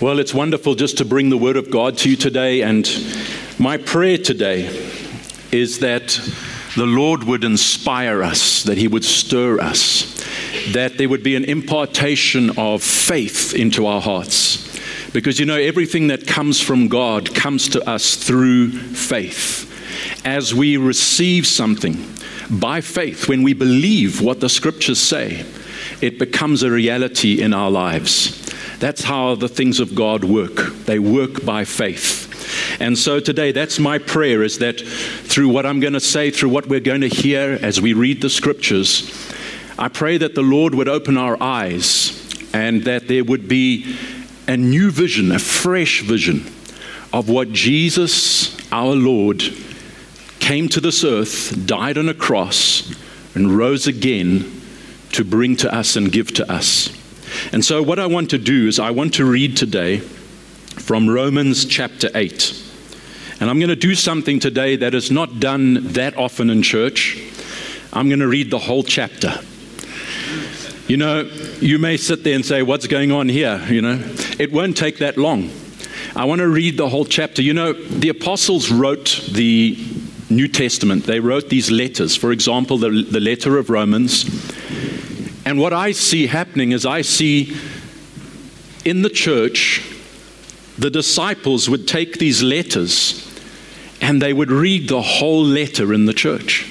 Well, it's wonderful just to bring the Word of God to you today. And my prayer today is that the Lord would inspire us, that He would stir us, that there would be an impartation of faith into our hearts. Because you know, everything that comes from God comes to us through faith. As we receive something by faith, when we believe what the scriptures say, it becomes a reality in our lives. That's how the things of God work. They work by faith. And so today, that's my prayer is that through what I'm going to say, through what we're going to hear as we read the scriptures, I pray that the Lord would open our eyes and that there would be a new vision, a fresh vision of what Jesus, our Lord, came to this earth, died on a cross, and rose again to bring to us and give to us. And so, what I want to do is, I want to read today from Romans chapter 8. And I'm going to do something today that is not done that often in church. I'm going to read the whole chapter. You know, you may sit there and say, What's going on here? You know, it won't take that long. I want to read the whole chapter. You know, the apostles wrote the New Testament, they wrote these letters. For example, the, the letter of Romans and what I see happening is I see in the church, the disciples would take these letters and they would read the whole letter in the church.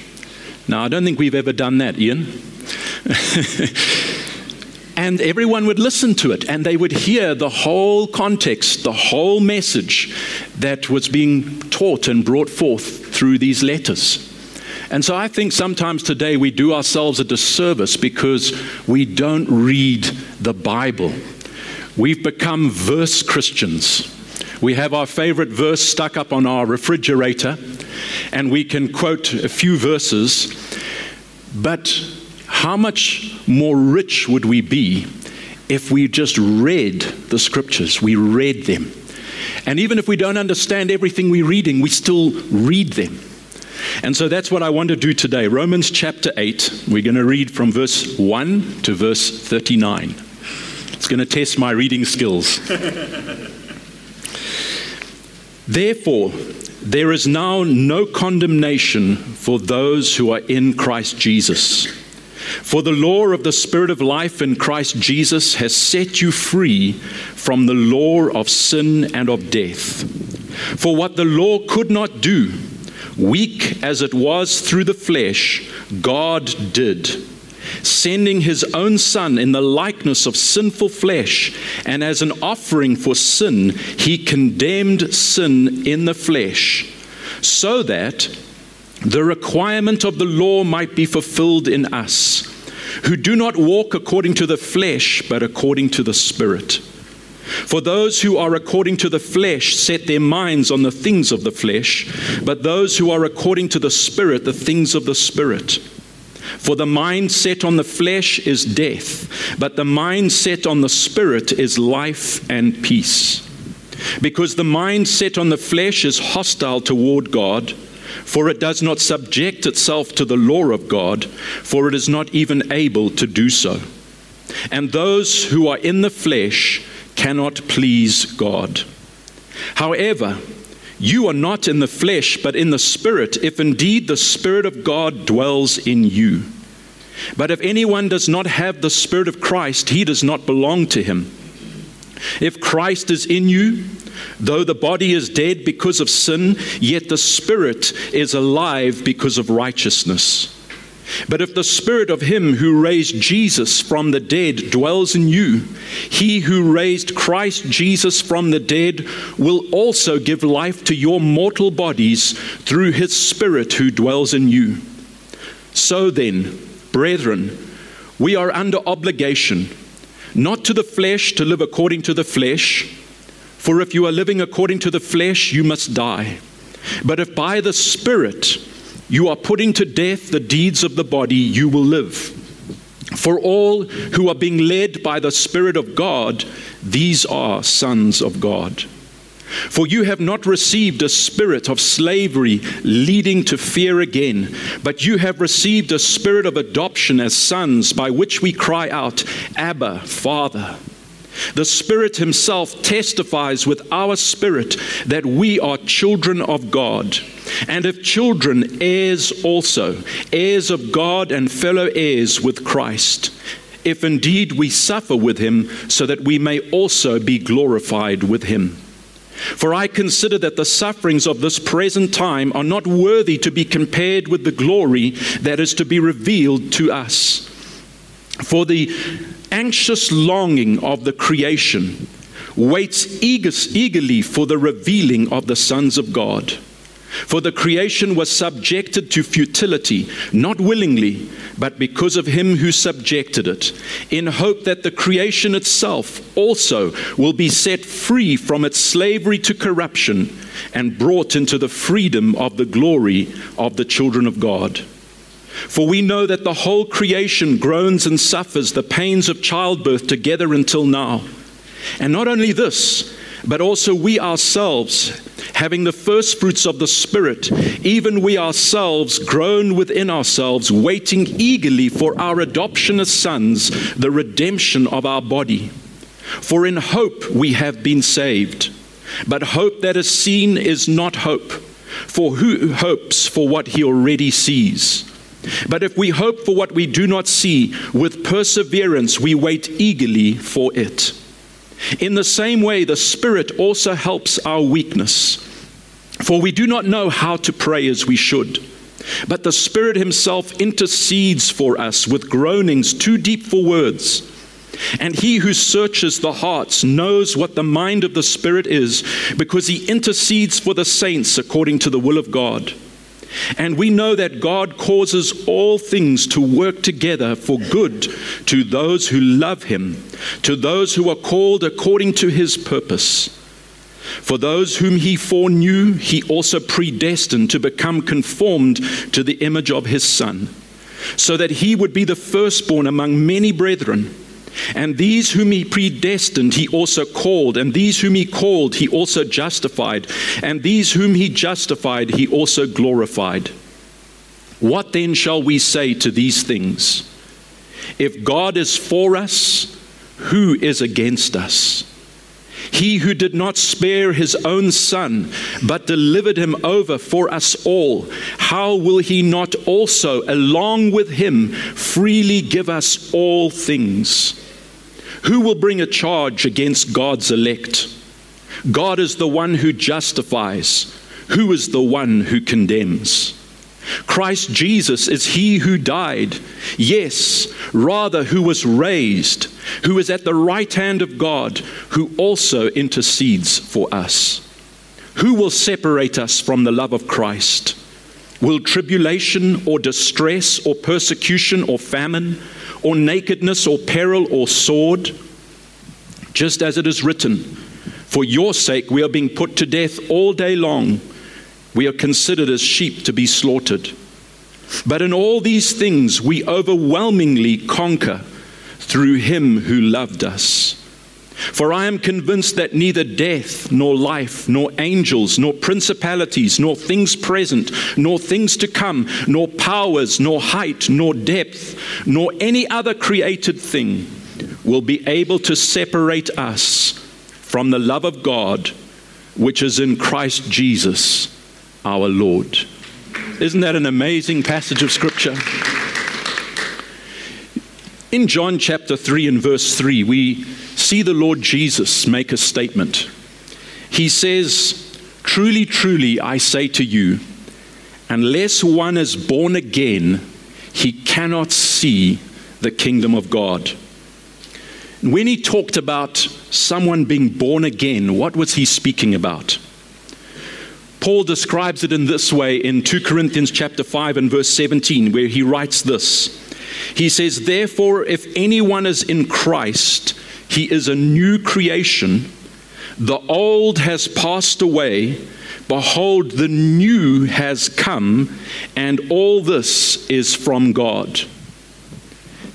Now, I don't think we've ever done that, Ian. and everyone would listen to it and they would hear the whole context, the whole message that was being taught and brought forth through these letters. And so I think sometimes today we do ourselves a disservice because we don't read the Bible. We've become verse Christians. We have our favorite verse stuck up on our refrigerator, and we can quote a few verses. But how much more rich would we be if we just read the scriptures? We read them. And even if we don't understand everything we're reading, we still read them. And so that's what I want to do today. Romans chapter 8, we're going to read from verse 1 to verse 39. It's going to test my reading skills. Therefore, there is now no condemnation for those who are in Christ Jesus. For the law of the Spirit of life in Christ Jesus has set you free from the law of sin and of death. For what the law could not do, Weak as it was through the flesh, God did, sending his own Son in the likeness of sinful flesh, and as an offering for sin, he condemned sin in the flesh, so that the requirement of the law might be fulfilled in us, who do not walk according to the flesh, but according to the Spirit. For those who are according to the flesh set their minds on the things of the flesh, but those who are according to the Spirit, the things of the Spirit. For the mind set on the flesh is death, but the mind set on the Spirit is life and peace. Because the mind set on the flesh is hostile toward God, for it does not subject itself to the law of God, for it is not even able to do so. And those who are in the flesh, cannot please God. However, you are not in the flesh, but in the Spirit, if indeed the Spirit of God dwells in you. But if anyone does not have the Spirit of Christ, he does not belong to him. If Christ is in you, though the body is dead because of sin, yet the Spirit is alive because of righteousness. But if the spirit of him who raised Jesus from the dead dwells in you, he who raised Christ Jesus from the dead will also give life to your mortal bodies through his spirit who dwells in you. So then, brethren, we are under obligation, not to the flesh to live according to the flesh, for if you are living according to the flesh, you must die. But if by the Spirit, you are putting to death the deeds of the body, you will live. For all who are being led by the Spirit of God, these are sons of God. For you have not received a spirit of slavery leading to fear again, but you have received a spirit of adoption as sons, by which we cry out, Abba, Father. The Spirit Himself testifies with our spirit that we are children of God. And if children, heirs also, heirs of God and fellow heirs with Christ. If indeed we suffer with Him, so that we may also be glorified with Him. For I consider that the sufferings of this present time are not worthy to be compared with the glory that is to be revealed to us. For the anxious longing of the creation waits eager, eagerly for the revealing of the sons of God. For the creation was subjected to futility, not willingly, but because of him who subjected it, in hope that the creation itself also will be set free from its slavery to corruption and brought into the freedom of the glory of the children of God. For we know that the whole creation groans and suffers the pains of childbirth together until now. And not only this, but also we ourselves, having the first fruits of the Spirit, even we ourselves groan within ourselves, waiting eagerly for our adoption as sons, the redemption of our body. For in hope we have been saved. But hope that is seen is not hope. For who hopes for what he already sees? But if we hope for what we do not see, with perseverance we wait eagerly for it. In the same way, the Spirit also helps our weakness. For we do not know how to pray as we should. But the Spirit Himself intercedes for us with groanings too deep for words. And He who searches the hearts knows what the mind of the Spirit is, because He intercedes for the saints according to the will of God. And we know that God causes all things to work together for good to those who love Him, to those who are called according to His purpose. For those whom He foreknew, He also predestined to become conformed to the image of His Son, so that He would be the firstborn among many brethren. And these whom he predestined, he also called. And these whom he called, he also justified. And these whom he justified, he also glorified. What then shall we say to these things? If God is for us, who is against us? He who did not spare his own son, but delivered him over for us all, how will he not also, along with him, freely give us all things? Who will bring a charge against God's elect? God is the one who justifies. Who is the one who condemns? Christ Jesus is he who died, yes, rather, who was raised, who is at the right hand of God, who also intercedes for us. Who will separate us from the love of Christ? Will tribulation or distress or persecution or famine? Or nakedness or peril or sword. Just as it is written, For your sake we are being put to death all day long. We are considered as sheep to be slaughtered. But in all these things we overwhelmingly conquer through him who loved us. For I am convinced that neither death, nor life, nor angels, nor principalities, nor things present, nor things to come, nor powers, nor height, nor depth, nor any other created thing will be able to separate us from the love of God which is in Christ Jesus our Lord. Isn't that an amazing passage of Scripture? In John chapter 3 and verse 3, we see the Lord Jesus make a statement. He says, Truly, truly, I say to you, unless one is born again, he cannot see the kingdom of God. When he talked about someone being born again, what was he speaking about? Paul describes it in this way in 2 Corinthians chapter 5 and verse 17 where he writes this. He says, Therefore, if anyone is in Christ, he is a new creation. The old has passed away. Behold, the new has come, and all this is from God.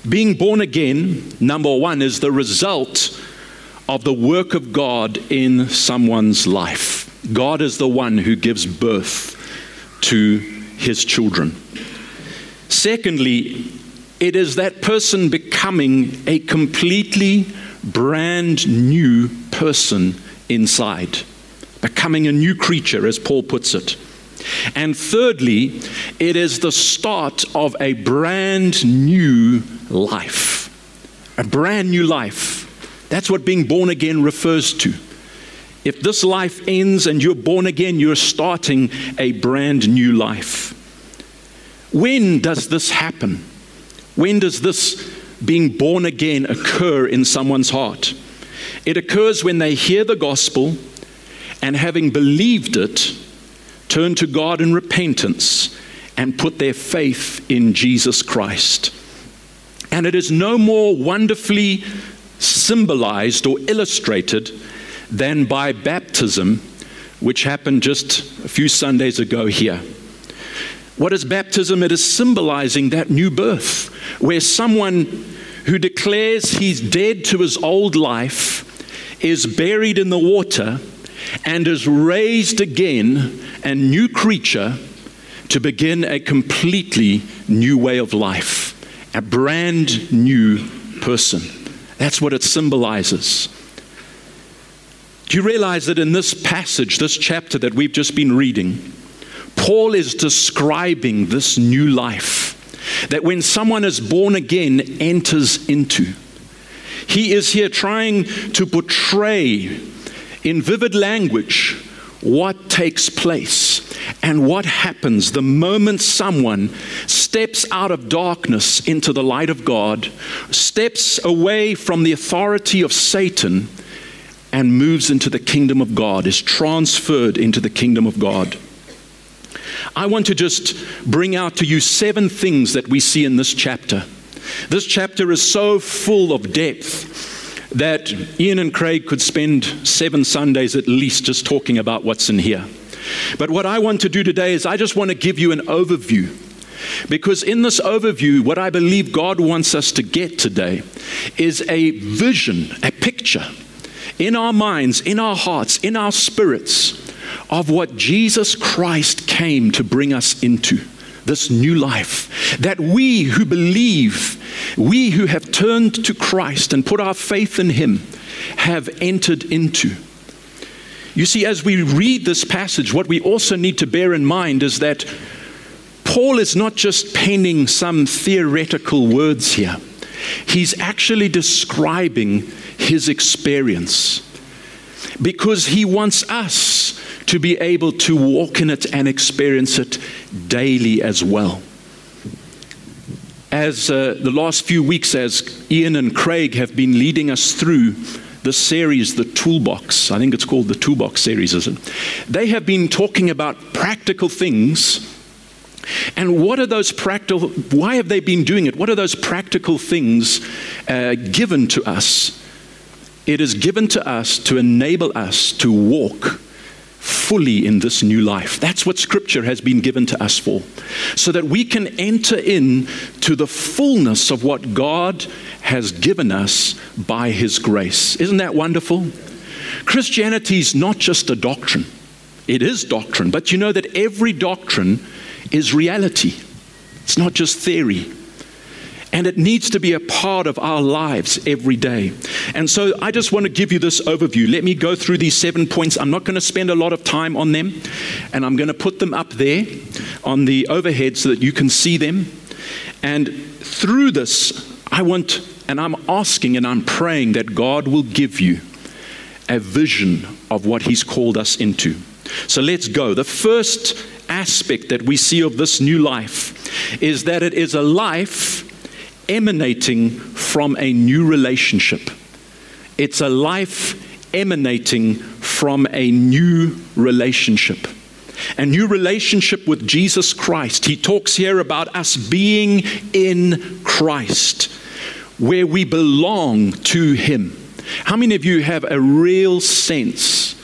Being born again, number one, is the result of the work of God in someone's life. God is the one who gives birth to his children. Secondly, it is that person becoming a completely brand new person inside, becoming a new creature, as Paul puts it. And thirdly, it is the start of a brand new life. A brand new life. That's what being born again refers to. If this life ends and you're born again, you're starting a brand new life. When does this happen? When does this being born again occur in someone's heart? It occurs when they hear the gospel and having believed it, turn to God in repentance and put their faith in Jesus Christ. And it is no more wonderfully symbolized or illustrated than by baptism, which happened just a few Sundays ago here. What is baptism? It is symbolizing that new birth, where someone who declares he's dead to his old life is buried in the water and is raised again, a new creature, to begin a completely new way of life, a brand new person. That's what it symbolizes. Do you realize that in this passage, this chapter that we've just been reading, Paul is describing this new life that when someone is born again enters into. He is here trying to portray in vivid language what takes place and what happens the moment someone steps out of darkness into the light of God, steps away from the authority of Satan, and moves into the kingdom of God, is transferred into the kingdom of God. I want to just bring out to you seven things that we see in this chapter. This chapter is so full of depth that Ian and Craig could spend seven Sundays at least just talking about what's in here. But what I want to do today is I just want to give you an overview. Because in this overview, what I believe God wants us to get today is a vision, a picture in our minds, in our hearts, in our spirits of what Jesus Christ came to bring us into this new life. That we who believe, we who have turned to Christ and put our faith in Him, have entered into. You see, as we read this passage, what we also need to bear in mind is that Paul is not just penning some theoretical words here, he's actually describing his experience because he wants us to be able to walk in it and experience it daily as well. As uh, the last few weeks, as Ian and Craig have been leading us through the series, The Toolbox, I think it's called the Toolbox series, isn't it? They have been talking about practical things. And what are those practical, why have they been doing it? What are those practical things uh, given to us? It is given to us to enable us to walk fully in this new life. That's what Scripture has been given to us for, so that we can enter in to the fullness of what God has given us by His grace. Isn't that wonderful? Christianity is not just a doctrine, it is doctrine, but you know that every doctrine is reality, it's not just theory and it needs to be a part of our lives every day. And so I just want to give you this overview. Let me go through these seven points. I'm not going to spend a lot of time on them, and I'm going to put them up there on the overhead so that you can see them. And through this, I want, and I'm asking and I'm praying that God will give you a vision of what He's called us into. So let's go. The first aspect that we see of this new life is that it is a life emanating from a new relationship. It's a life emanating from a new relationship. A new relationship with Jesus Christ. He talks here about us being in Christ, where we belong to Him. How many of you have a real sense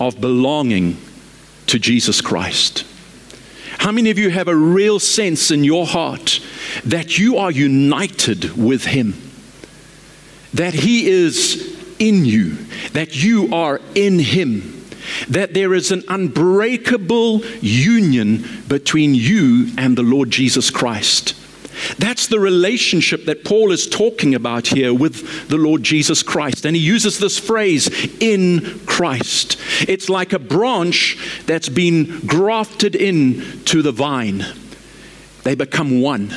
of belonging to Jesus Christ? How many of you have a real sense in your heart that you are united with Him? That He is in you, that you are in Him, that there is an unbreakable union between you and the Lord Jesus Christ. That's the relationship that Paul is talking about here with the Lord Jesus Christ. And he uses this phrase, in Christ. It's like a branch that's been grafted in to the vine, they become one.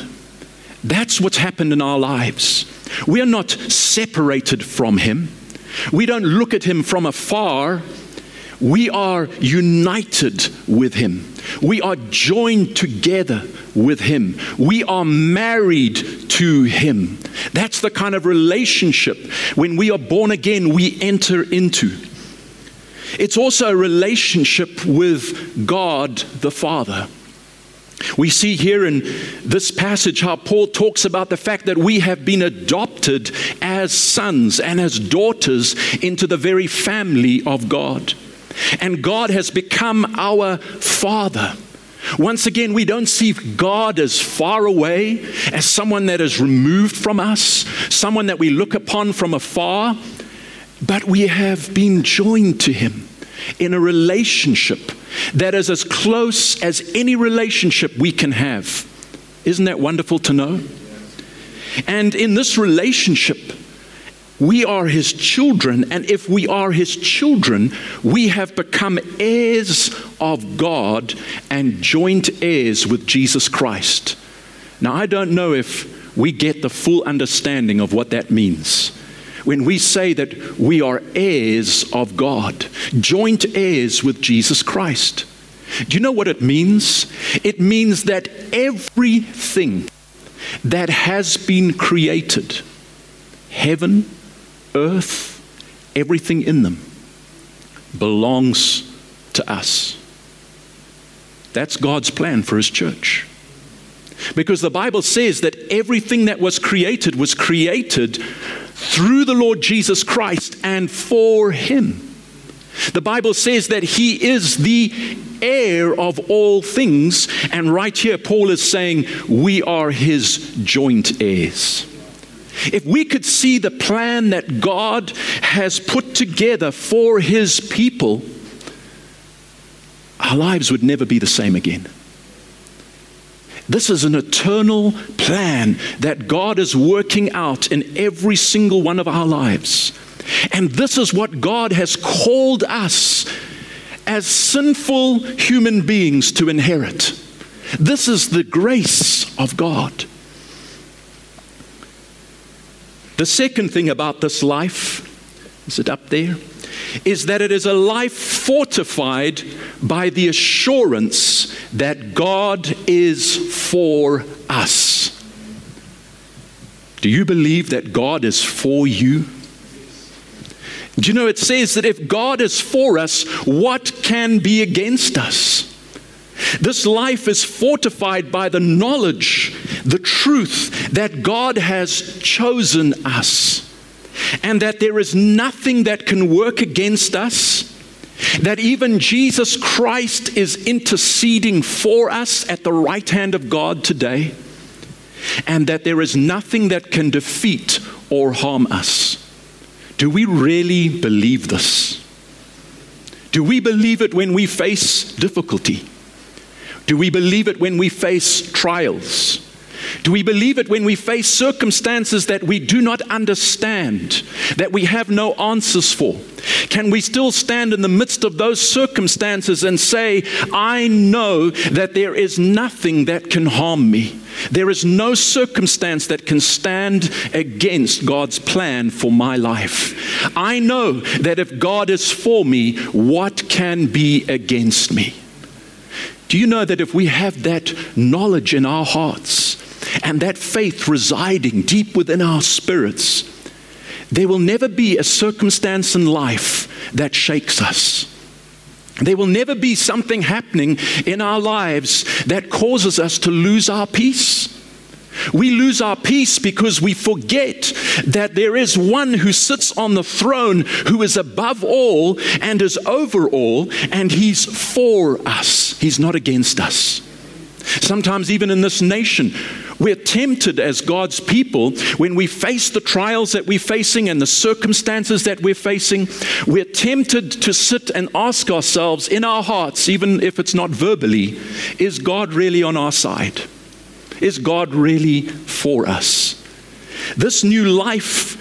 That's what's happened in our lives. We are not separated from him, we don't look at him from afar. We are united with him. We are joined together with Him. We are married to Him. That's the kind of relationship when we are born again, we enter into. It's also a relationship with God the Father. We see here in this passage how Paul talks about the fact that we have been adopted as sons and as daughters into the very family of God. And God has become our Father. Once again, we don't see God as far away, as someone that is removed from us, someone that we look upon from afar, but we have been joined to Him in a relationship that is as close as any relationship we can have. Isn't that wonderful to know? And in this relationship, we are his children, and if we are his children, we have become heirs of God and joint heirs with Jesus Christ. Now, I don't know if we get the full understanding of what that means. When we say that we are heirs of God, joint heirs with Jesus Christ. Do you know what it means? It means that everything that has been created, heaven, earth, everything in them, belongs to us. That's God's plan for His church. Because the Bible says that everything that was created was created through the Lord Jesus Christ and for Him. The Bible says that He is the heir of all things. And right here, Paul is saying, We are His joint heirs. If we could see the plan that God has put together for his people, our lives would never be the same again. This is an eternal plan that God is working out in every single one of our lives. And this is what God has called us as sinful human beings to inherit. This is the grace of God. The second thing about this life, is it up there? Is that it is a life fortified by the assurance that God is for us. Do you believe that God is for you? Do you know it says that if God is for us, what can be against us? This life is fortified by the knowledge, the truth that God has chosen us and that there is nothing that can work against us. That even Jesus Christ is interceding for us at the right hand of God today, and that there is nothing that can defeat or harm us. Do we really believe this? Do we believe it when we face difficulty? Do we believe it when we face trials? Do we believe it when we face circumstances that we do not understand, that we have no answers for? Can we still stand in the midst of those circumstances and say, I know that there is nothing that can harm me? There is no circumstance that can stand against God's plan for my life. I know that if God is for me, what can be against me? Do you know that if we have that knowledge in our hearts and that faith residing deep within our spirits, there will never be a circumstance in life that shakes us. There will never be something happening in our lives that causes us to lose our peace. We lose our peace because we forget that there is one who sits on the throne who is above all and is over all, and he's for us. He's not against us. Sometimes, even in this nation, we're tempted as God's people when we face the trials that we're facing and the circumstances that we're facing. We're tempted to sit and ask ourselves in our hearts, even if it's not verbally, is God really on our side? Is God really for us? This new life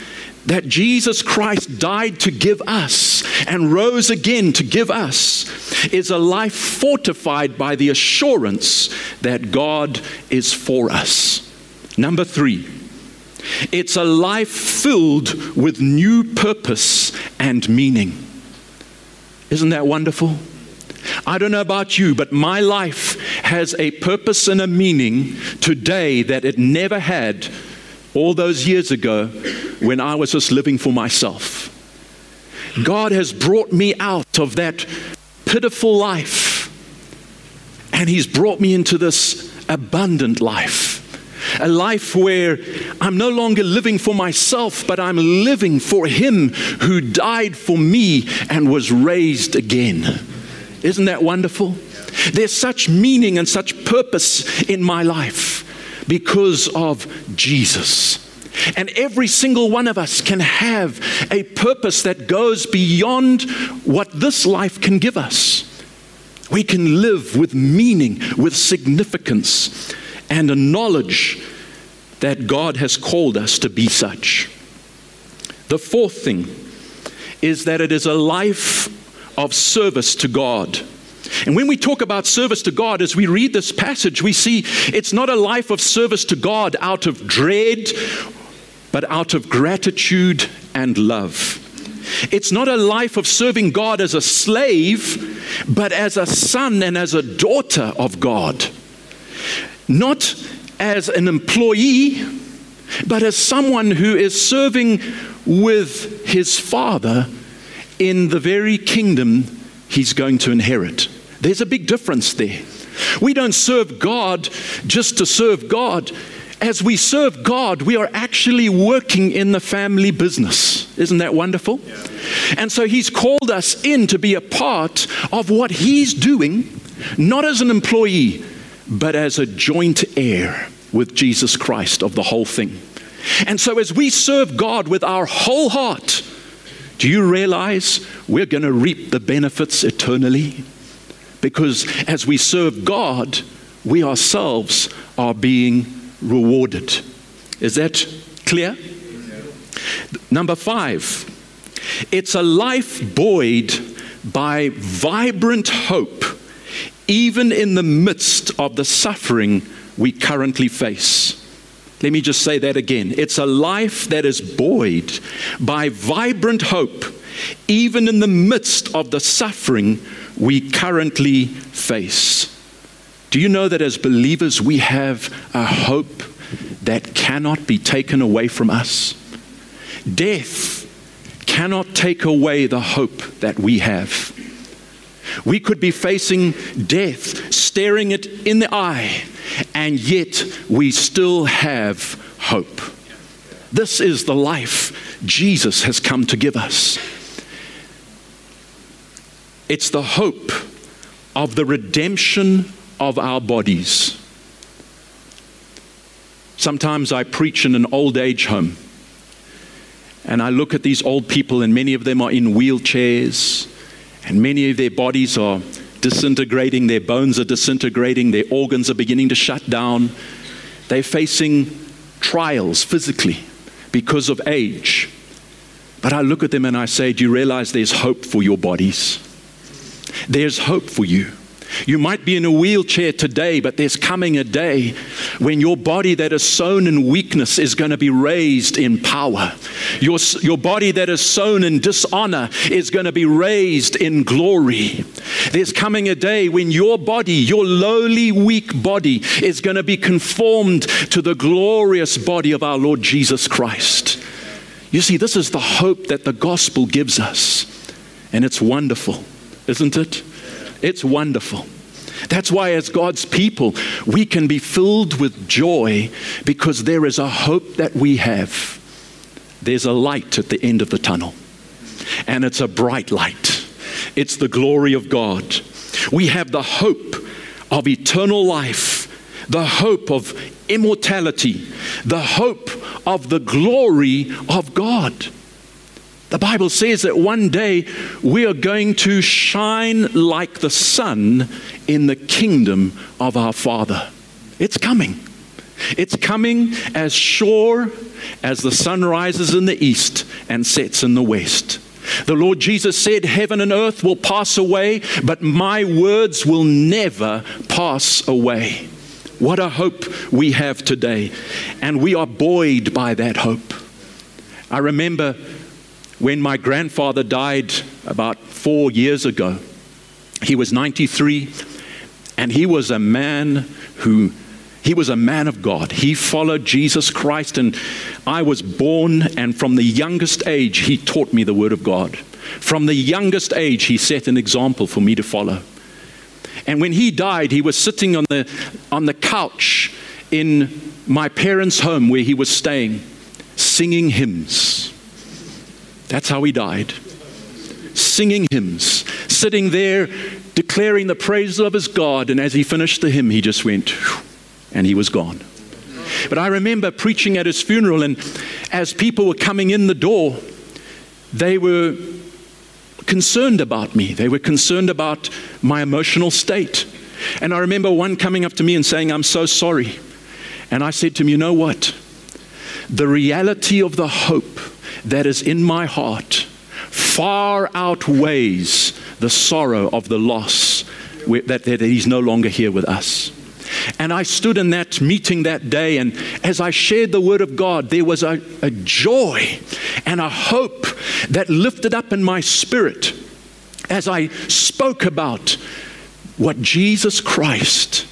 that Jesus Christ died to give us and rose again to give us is a life fortified by the assurance that God is for us. Number three, it's a life filled with new purpose and meaning. Isn't that wonderful? I don't know about you, but my life has a purpose and a meaning today that it never had all those years ago when I was just living for myself. God has brought me out of that pitiful life and He's brought me into this abundant life. A life where I'm no longer living for myself, but I'm living for Him who died for me and was raised again. Isn't that wonderful? There's such meaning and such purpose in my life because of Jesus. And every single one of us can have a purpose that goes beyond what this life can give us. We can live with meaning, with significance, and a knowledge that God has called us to be such. The fourth thing is that it is a life of service to God. And when we talk about service to God, as we read this passage, we see it's not a life of service to God out of dread, but out of gratitude and love. It's not a life of serving God as a slave, but as a son and as a daughter of God. Not as an employee, but as someone who is serving with his father in the very kingdom he's going to inherit. There's a big difference there. We don't serve God just to serve God. As we serve God, we are actually working in the family business. Isn't that wonderful? Yeah. And so He's called us in to be a part of what He's doing, not as an employee, but as a joint heir with Jesus Christ of the whole thing. And so as we serve God with our whole heart, do you realize we're going to reap the benefits eternally? Because as we serve God, we ourselves are being rewarded. Is that clear? Number five, it's a life buoyed by vibrant hope, even in the midst of the suffering we currently face. Let me just say that again. It's a life that is buoyed by vibrant hope, even in the midst of the suffering we currently face. Do you know that as believers we have a hope that cannot be taken away from us? Death cannot take away the hope that we have. We could be facing death, staring it in the eye, and yet we still have hope. This is the life Jesus has come to give us. It's the hope of the redemption of our bodies. Sometimes I preach in an old age home, and I look at these old people, and many of them are in wheelchairs, and many of their bodies are disintegrating, their bones are disintegrating, their organs are beginning to shut down. They're facing trials physically because of age. But I look at them and I say, Do you realize there's hope for your bodies? There's hope for you. You might be in a wheelchair today, but there's coming a day when your body that is sown in weakness is going to be raised in power. Your, your body that is sown in dishonor is going to be raised in glory. There's coming a day when your body, your lowly, weak body, is going to be conformed to the glorious body of our Lord Jesus Christ. You see, this is the hope that the gospel gives us, and it's wonderful, isn't it? It's wonderful. That's why, as God's people, we can be filled with joy because there is a hope that we have. There's a light at the end of the tunnel, and it's a bright light. It's the glory of God. We have the hope of eternal life, the hope of immortality, the hope of the glory of God. The Bible says that one day we are going to shine like the sun in the kingdom of our Father. It's coming. It's coming as sure as the sun rises in the east and sets in the west. The Lord Jesus said, Heaven and earth will pass away, but my words will never pass away. What a hope we have today. And we are buoyed by that hope. I remember when my grandfather died about four years ago. He was 93, and he was a man who he was a man of God. He followed Jesus Christ, and I was born, and from the youngest age, he taught me the Word of God. From the youngest age, he set an example for me to follow. And when he died, he was sitting on the, on the couch in my parents' home where he was staying, singing hymns. That's how he died. Singing hymns, sitting there declaring the praises of his God. And as he finished the hymn, he just went, and he was gone. But I remember preaching at his funeral, and as people were coming in the door, they were concerned about me. They were concerned about my emotional state. And I remember one coming up to me and saying, I'm so sorry. And I said to him, You know what? The reality of the hope that is in my heart far outweighs the sorrow of the loss that, that he's no longer here with us. And I stood in that meeting that day, and as I shared the word of God, there was a, a joy and a hope that lifted up in my spirit as I spoke about what Jesus Christ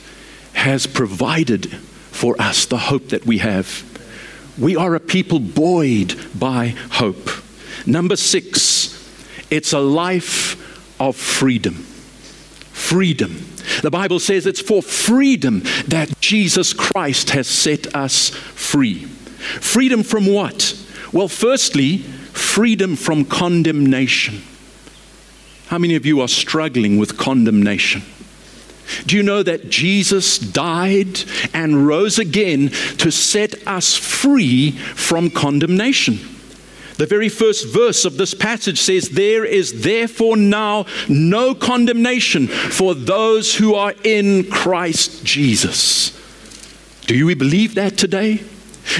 has provided for us, the hope that we have. We are a people buoyed by hope. Number six, it's a life of freedom. Freedom. The Bible says it's for freedom that Jesus Christ has set us free. Freedom from what? Well, firstly, freedom from condemnation. How many of you are struggling with condemnation? Do you know that Jesus died and rose again to set us free from condemnation? The very first verse of this passage says, There is therefore now no condemnation for those who are in Christ Jesus. Do we believe that today?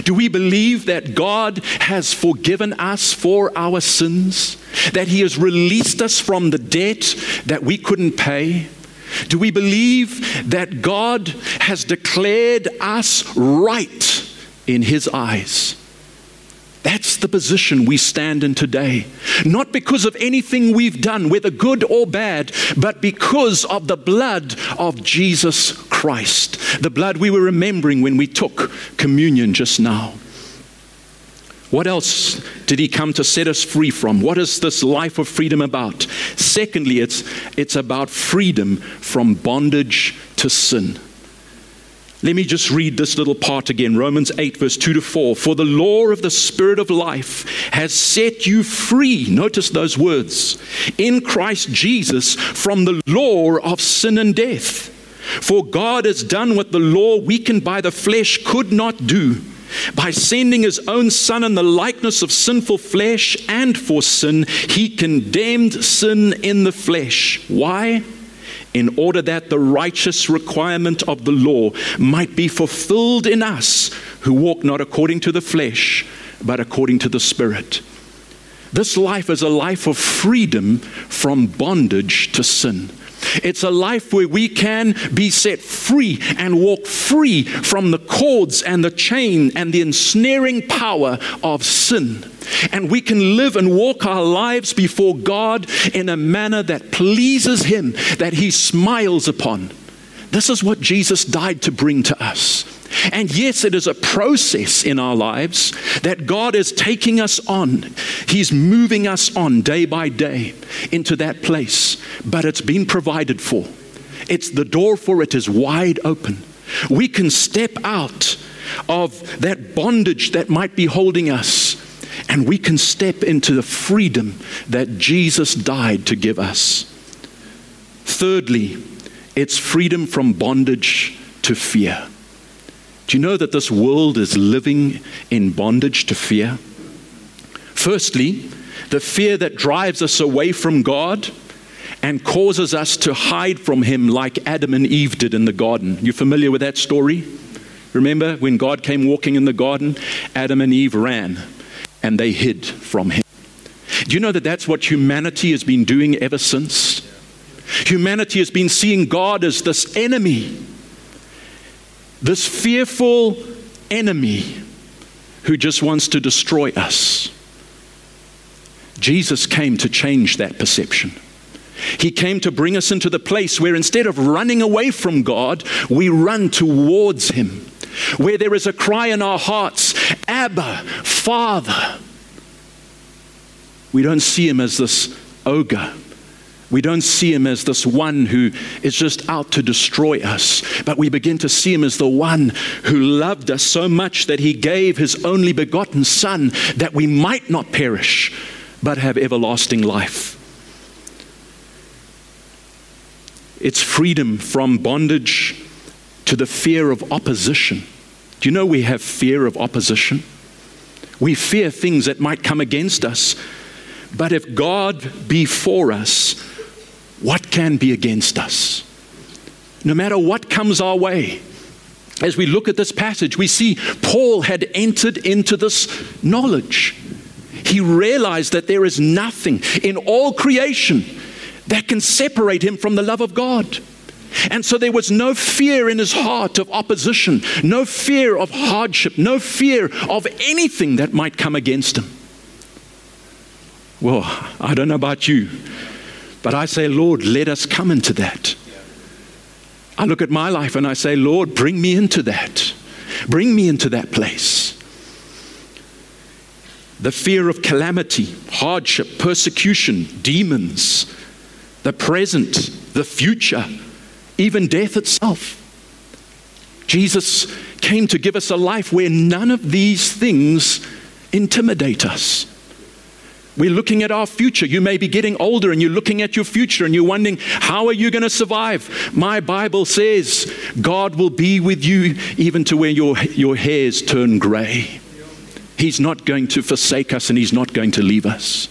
Do we believe that God has forgiven us for our sins? That He has released us from the debt that we couldn't pay? Do we believe that God has declared us right in His eyes? That's the position we stand in today. Not because of anything we've done, whether good or bad, but because of the blood of Jesus Christ. The blood we were remembering when we took communion just now. What else did he come to set us free from? What is this life of freedom about? Secondly, it's, it's about freedom from bondage to sin. Let me just read this little part again Romans 8, verse 2 to 4. For the law of the Spirit of life has set you free. Notice those words in Christ Jesus from the law of sin and death. For God has done what the law, weakened by the flesh, could not do. By sending his own Son in the likeness of sinful flesh and for sin, he condemned sin in the flesh. Why? in order that the righteous requirement of the law might be fulfilled in us who walk not according to the flesh, but according to the Spirit. This life is a life of freedom from bondage to sin. It's a life where we can be set free and walk free from the cords and the chain and the ensnaring power of sin. And we can live and walk our lives before God in a manner that pleases Him, that He smiles upon. This is what Jesus died to bring to us. And yes, it is a process in our lives that God is taking us on. He's moving us on day by day into that place, but it's been provided for. It's the door for it is wide open. We can step out of that bondage that might be holding us, and we can step into the freedom that Jesus died to give us. Thirdly, it's freedom from bondage to fear. Do you know that this world is living in bondage to fear? Firstly, the fear that drives us away from God and causes us to hide from Him like Adam and Eve did in the garden. You familiar with that story? Remember when God came walking in the garden? Adam and Eve ran and they hid from him. Do you know that that's what humanity has been doing ever since? Humanity has been seeing God as this enemy, this fearful enemy who just wants to destroy us. Jesus came to change that perception. He came to bring us into the place where instead of running away from God, we run towards Him. Where there is a cry in our hearts, Abba, Father. We don't see Him as this ogre. We don't see him as this one who is just out to destroy us, but we begin to see him as the one who loved us so much that he gave his only begotten Son that we might not perish, but have everlasting life. It's freedom from bondage to the fear of opposition. Do you know we have fear of opposition? We fear things that might come against us. But if God be for us, what can be against us? No matter what comes our way, as we look at this passage, we see Paul had entered into this knowledge. He realized that there is nothing in all creation that can separate him from the love of God. And so there was no fear in his heart of opposition, no fear of hardship, no fear of anything that might come against him. Well, I don't know about you, but I say, Lord, let us come into that. I look at my life and I say, Lord, bring me into that. Bring me into that place. The fear of calamity, hardship, persecution, demons, the present, the future, even death itself. Jesus came to give us a life where none of these things intimidate us. We're looking at our future. You may be getting older and you're looking at your future and you're wondering, how are you going to survive? My Bible says God will be with you even to where your, your hairs turn gray. He's not going to forsake us and He's not going to leave us.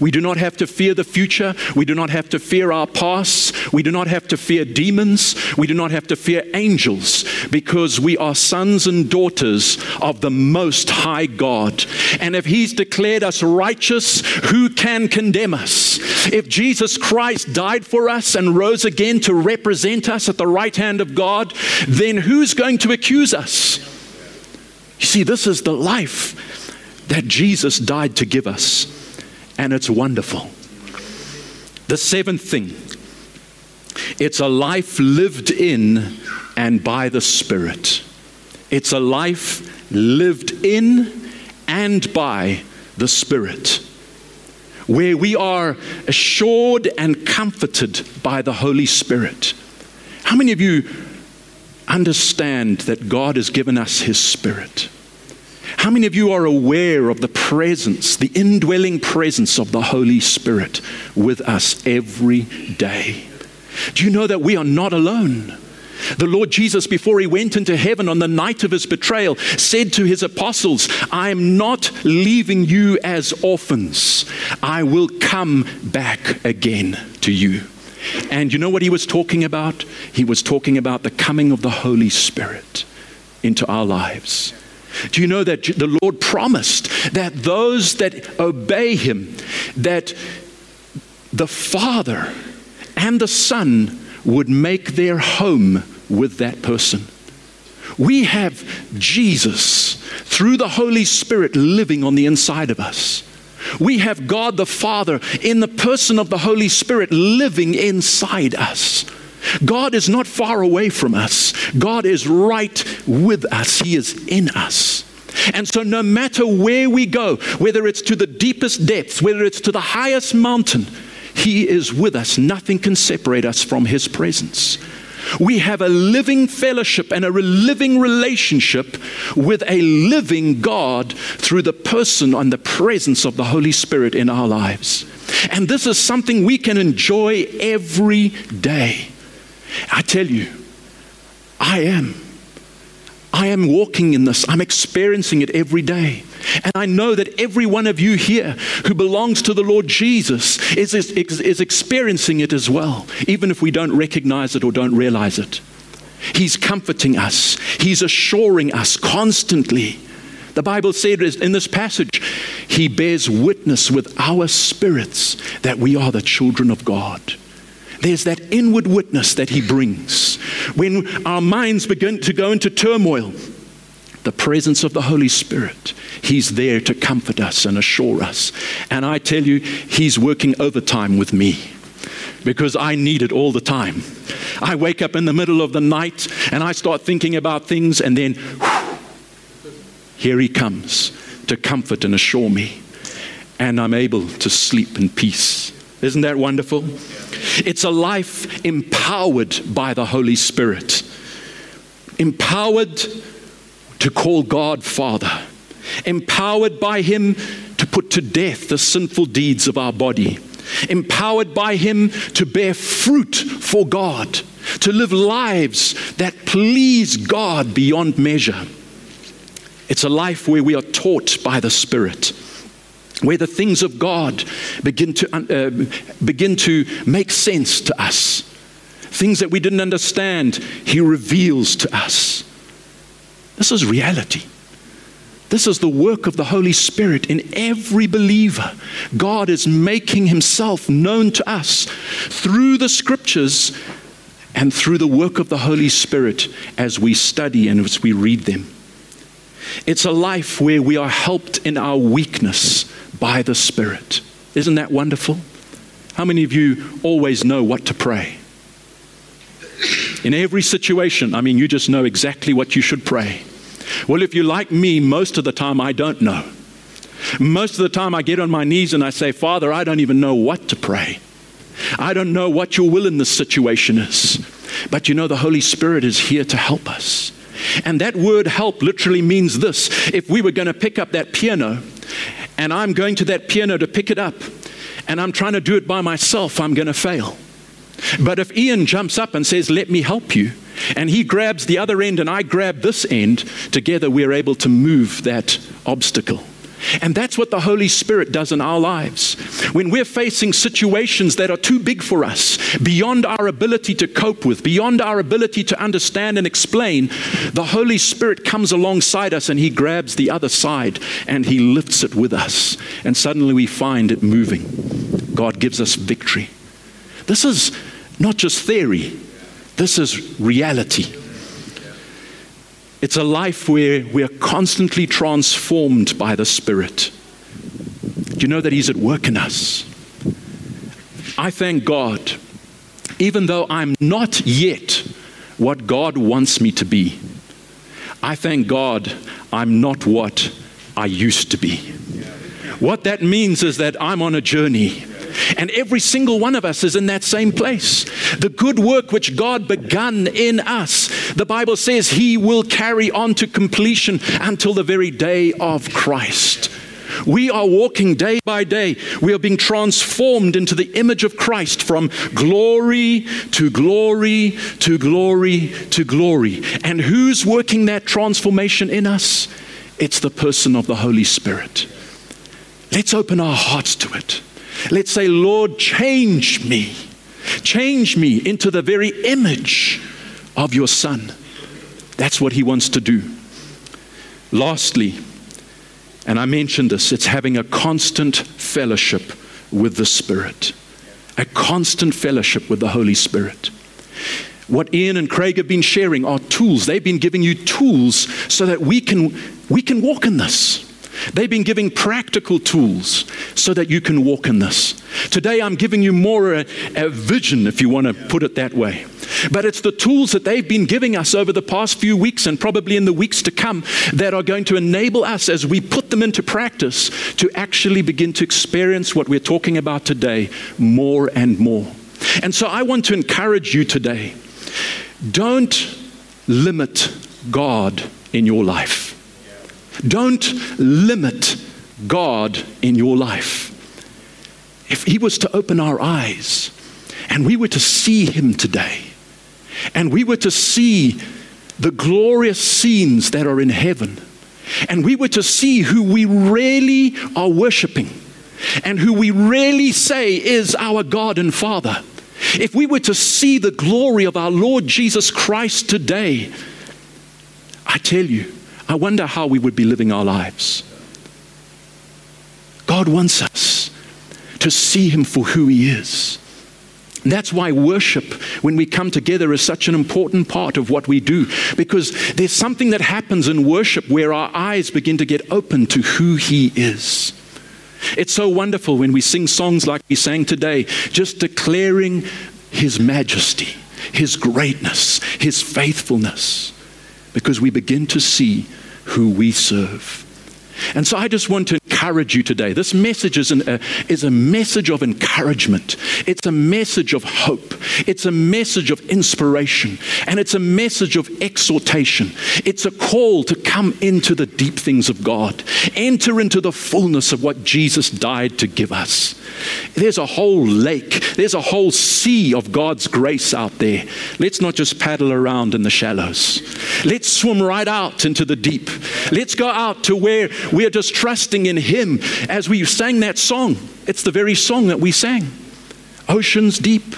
We do not have to fear the future. We do not have to fear our past. We do not have to fear demons. We do not have to fear angels because we are sons and daughters of the Most High God. And if He's declared us righteous, who can condemn us? If Jesus Christ died for us and rose again to represent us at the right hand of God, then who's going to accuse us? You see, this is the life that Jesus died to give us and it's wonderful. The seventh thing it's a life lived in and by the Spirit. It's a life lived in and by the Spirit, where we are assured and comforted by the Holy Spirit. How many of you understand that God has given us His Spirit? How many of you are aware of the presence, the indwelling presence of the Holy Spirit with us every day? Do you know that we are not alone? The Lord Jesus, before he went into heaven on the night of his betrayal, said to his apostles, I am not leaving you as orphans. I will come back again to you. And you know what he was talking about? He was talking about the coming of the Holy Spirit into our lives. Do you know that the Lord promised that those that obey him, that the Father and the Son would make their home with that person? We have Jesus through the Holy Spirit living on the inside of us. We have God the Father in the person of the Holy Spirit living inside us. God is not far away from us. God is right with us. He is in us. And so, no matter where we go, whether it's to the deepest depths, whether it's to the highest mountain, He is with us. Nothing can separate us from His presence. We have a living fellowship and a living relationship with a living God through the person and the presence of the Holy Spirit in our lives. And this is something we can enjoy every day. I tell you, I am. I am walking in this. I'm experiencing it every day. And I know that every one of you here who belongs to the Lord Jesus is, is, is experiencing it as well, even if we don't recognize it or don't realize it. He's comforting us, He's assuring us constantly. The Bible said in this passage, He bears witness with our spirits that we are the children of God. There's that inward witness that He brings. When our minds begin to go into turmoil, the presence of the Holy Spirit, He's there to comfort us and assure us. And I tell you, He's working overtime with me because I need it all the time. I wake up in the middle of the night and I start thinking about things, and then whew, here He comes to comfort and assure me. And I'm able to sleep in peace. Isn't that wonderful? It's a life empowered by the Holy Spirit, empowered to call God Father, empowered by Him to put to death the sinful deeds of our body, empowered by Him to bear fruit for God, to live lives that please God beyond measure. It's a life where we are taught by the Spirit where the things of God begin to, uh, begin to make sense to us. Things that we didn't understand, He reveals to us. This is reality. This is the work of the Holy Spirit in every believer. God is making Himself known to us through the scriptures and through the work of the Holy Spirit as we study and as we read them. It's a life where we are helped in our weakness by the Spirit. Isn't that wonderful? How many of you always know what to pray? In every situation, I mean, you just know exactly what you should pray. Well, if you're like me, most of the time I don't know. Most of the time I get on my knees and I say, Father, I don't even know what to pray. I don't know what your will in this situation is. But you know, the Holy Spirit is here to help us. And that word help literally means this. If we were going to pick up that piano and I'm going to that piano to pick it up and I'm trying to do it by myself, I'm going to fail. But if Ian jumps up and says, Let me help you, and he grabs the other end and I grab this end, together we're able to move that obstacle. And that's what the Holy Spirit does in our lives. When we're facing situations that are too big for us, beyond our ability to cope with, beyond our ability to understand and explain, the Holy Spirit comes alongside us and He grabs the other side and He lifts it with us. And suddenly we find it moving. God gives us victory. This is not just theory, this is reality. It's a life where we're constantly transformed by the Spirit. Do you know that He's at work in us? I thank God, even though I'm not yet what God wants me to be, I thank God I'm not what I used to be. What that means is that I'm on a journey and every single one of us is in that same place. The good work which God begun in us, the Bible says He will carry on to completion until the very day of Christ. We are walking day by day. We are being transformed into the image of Christ from glory to glory to glory to glory. And who's working that transformation in us? It's the person of the Holy Spirit. Let's open our hearts to it. Let's say, Lord, change me. Change me into the very image of your Son. That's what He wants to do. Lastly, and I mentioned this, it's having a constant fellowship with the Spirit, a constant fellowship with the Holy Spirit. What Ian and Craig have been sharing are tools. They've been giving you tools so that we can, we can walk in this. They've been giving practical tools so that you can walk in this. Today, I'm giving you more a, a, vision, if you want to put it that way. But it's the tools that they've been giving us over the past few weeks and probably in the weeks to come that are going to enable us, as we put them into practice, to actually begin to experience what we're talking about today more and more. And so I want to encourage you today don't limit God in your life. Don't limit God in your life. If He was to open our eyes and we were to see Him today, and we were to see the glorious scenes that are in heaven, and we were to see who we really are worshiping, and who we really say is our God and Father, if we were to see the glory of our Lord Jesus Christ today, I tell you, I wonder how we would be living our lives. God wants us to see Him for who He is. That's why worship, when we come together, is such an important part of what we do because there's something that happens in worship where our eyes begin to get open to who He is. It's so wonderful when we sing songs like we sang today, just declaring His majesty, His greatness, His faithfulness, because we begin to see who we serve. And so I just want to encourage you today. This message is, an, uh, is a message of encouragement, it's a message of hope, it's a message of inspiration, and it's a message of exhortation. It's a call to come into the deep things of God, enter into the fullness of what Jesus died to give us. There's a whole lake, there's a whole sea of God's grace out there. Let's not just paddle around in the shallows. Let's swim right out into the deep. Let's go out to where we are just trusting in Him as we sang that song. It's the very song that we sang Oceans Deep.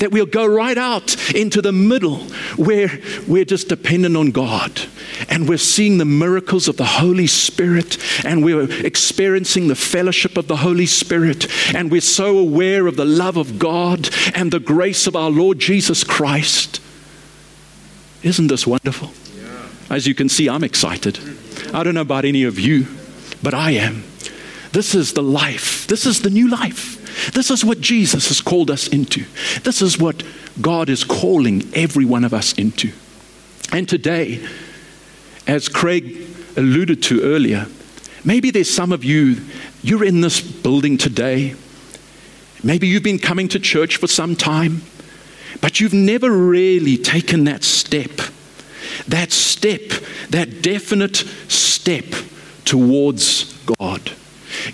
That we'll go right out into the middle where we're just dependent on God and we're seeing the miracles of the Holy Spirit and we're experiencing the fellowship of the Holy Spirit and we're so aware of the love of God and the grace of our Lord Jesus Christ. Isn't this wonderful? As you can see, I'm excited. I don't know about any of you, but I am. This is the life. This is the new life. This is what Jesus has called us into. This is what God is calling every one of us into. And today, as Craig alluded to earlier, maybe there's some of you, you're in this building today. Maybe you've been coming to church for some time, but you've never really taken that step that step, that definite step towards God.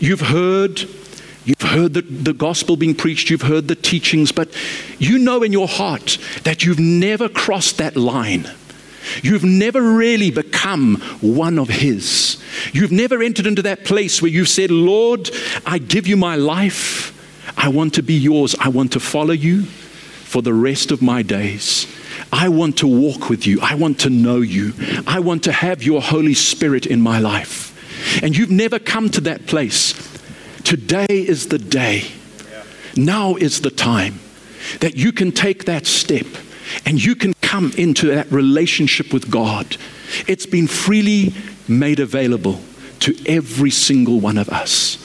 You've heard, you've heard the, the gospel being preached, you've heard the teachings, but you know in your heart that you've never crossed that line. You've never really become one of His. You've never entered into that place where you've said, Lord, I give you my life. I want to be yours. I want to follow you for the rest of my days. I want to walk with you. I want to know you. I want to have your Holy Spirit in my life. And you've never come to that place. Today is the day. Now is the time that you can take that step and you can come into that relationship with God. It's been freely made available to every single one of us.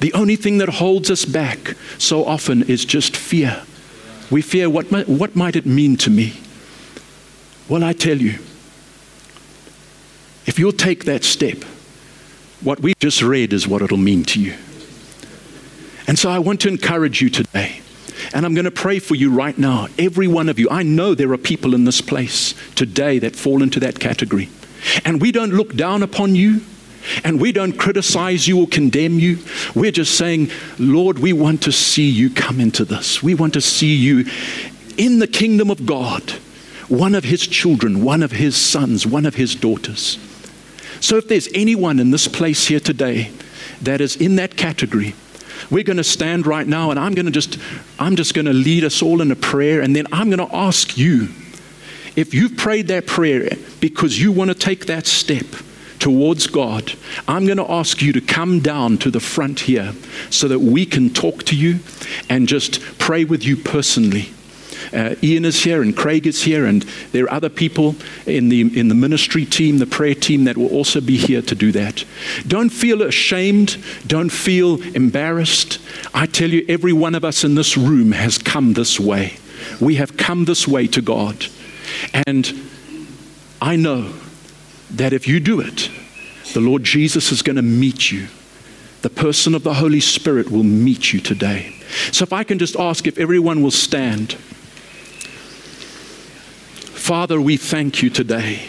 The only thing that holds us back so often is just fear. We fear what might, what might it mean to me? Well, I tell you, if you'll take that step, what we just read is what it'll mean to you. And so I want to encourage you today. And I'm going to pray for you right now, every one of you. I know there are people in this place today that fall into that category. And we don't look down upon you, and we don't criticize you or condemn you. We're just saying, Lord, we want to see you come into this. We want to see you in the kingdom of God one of his children, one of his sons, one of his daughters. So if there's anyone in this place here today that is in that category, we're going to stand right now and I'm going to just I'm just going to lead us all in a prayer and then I'm going to ask you if you've prayed that prayer because you want to take that step towards God, I'm going to ask you to come down to the front here so that we can talk to you and just pray with you personally. Uh, Ian is here and Craig is here, and there are other people in the, in the ministry team, the prayer team that will also be here to do that. Don't feel ashamed. Don't feel embarrassed. I tell you, every one of us in this room has come this way. We have come this way to God. And I know that if you do it, the Lord Jesus is going to meet you. The person of the Holy Spirit will meet you today. So, if I can just ask if everyone will stand. Father, we thank you today.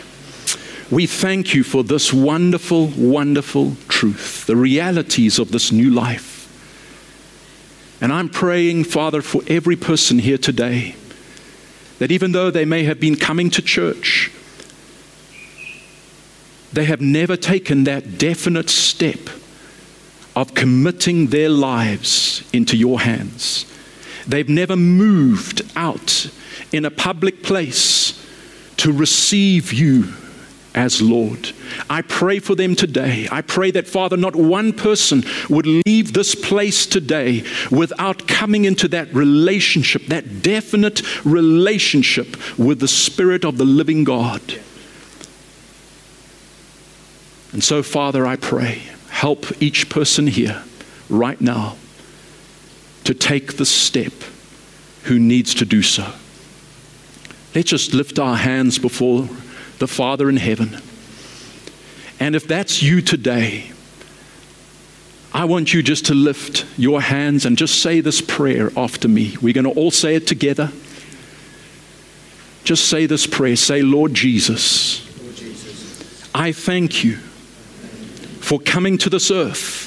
We thank you for this wonderful, wonderful truth, the realities of this new life. And I'm praying, Father, for every person here today that even though they may have been coming to church, they have never taken that definite step of committing their lives into your hands. They've never moved out in a public place to receive you as Lord. I pray for them today. I pray that, Father, not one person would leave this place today without coming into that relationship, that definite relationship with the Spirit of the living God. And so, Father, I pray, help each person here right now to take the step who needs to do so. Let's just lift our hands before the Father in heaven. And if that's you today, I want you just to lift your hands and just say this prayer after me. We're going to all say it together. Just say this prayer. Say, Lord Jesus, I thank you for coming to this earth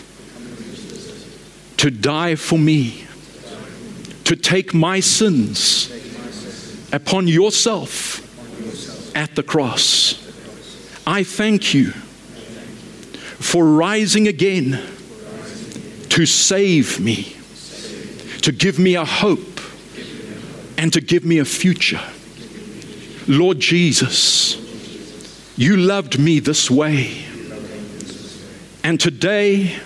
to die for me, to take my sins upon yourself at the cross. I thank you for rising again to save me, to give me a hope, and to give me a future. Lord Jesus, you loved me this way. And today,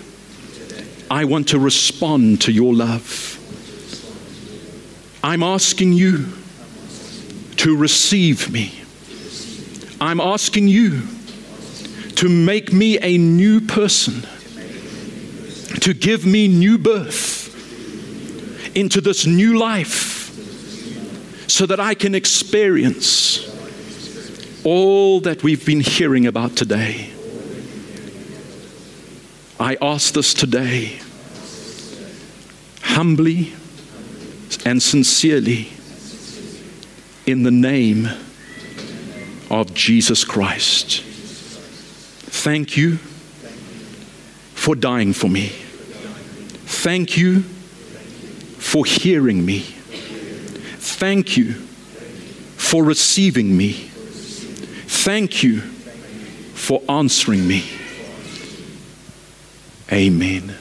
I want to respond to your love. I'm asking you to receive me I'm asking you to make me a new person, to give me new birth into this new life so that I can experience all that we've been hearing about today. I ask this today humbly and sincerely in the name of Jesus Christ. Thank you for dying for me. Thank you for hearing me. Thank you for receiving me. Thank you for answering me. Amen.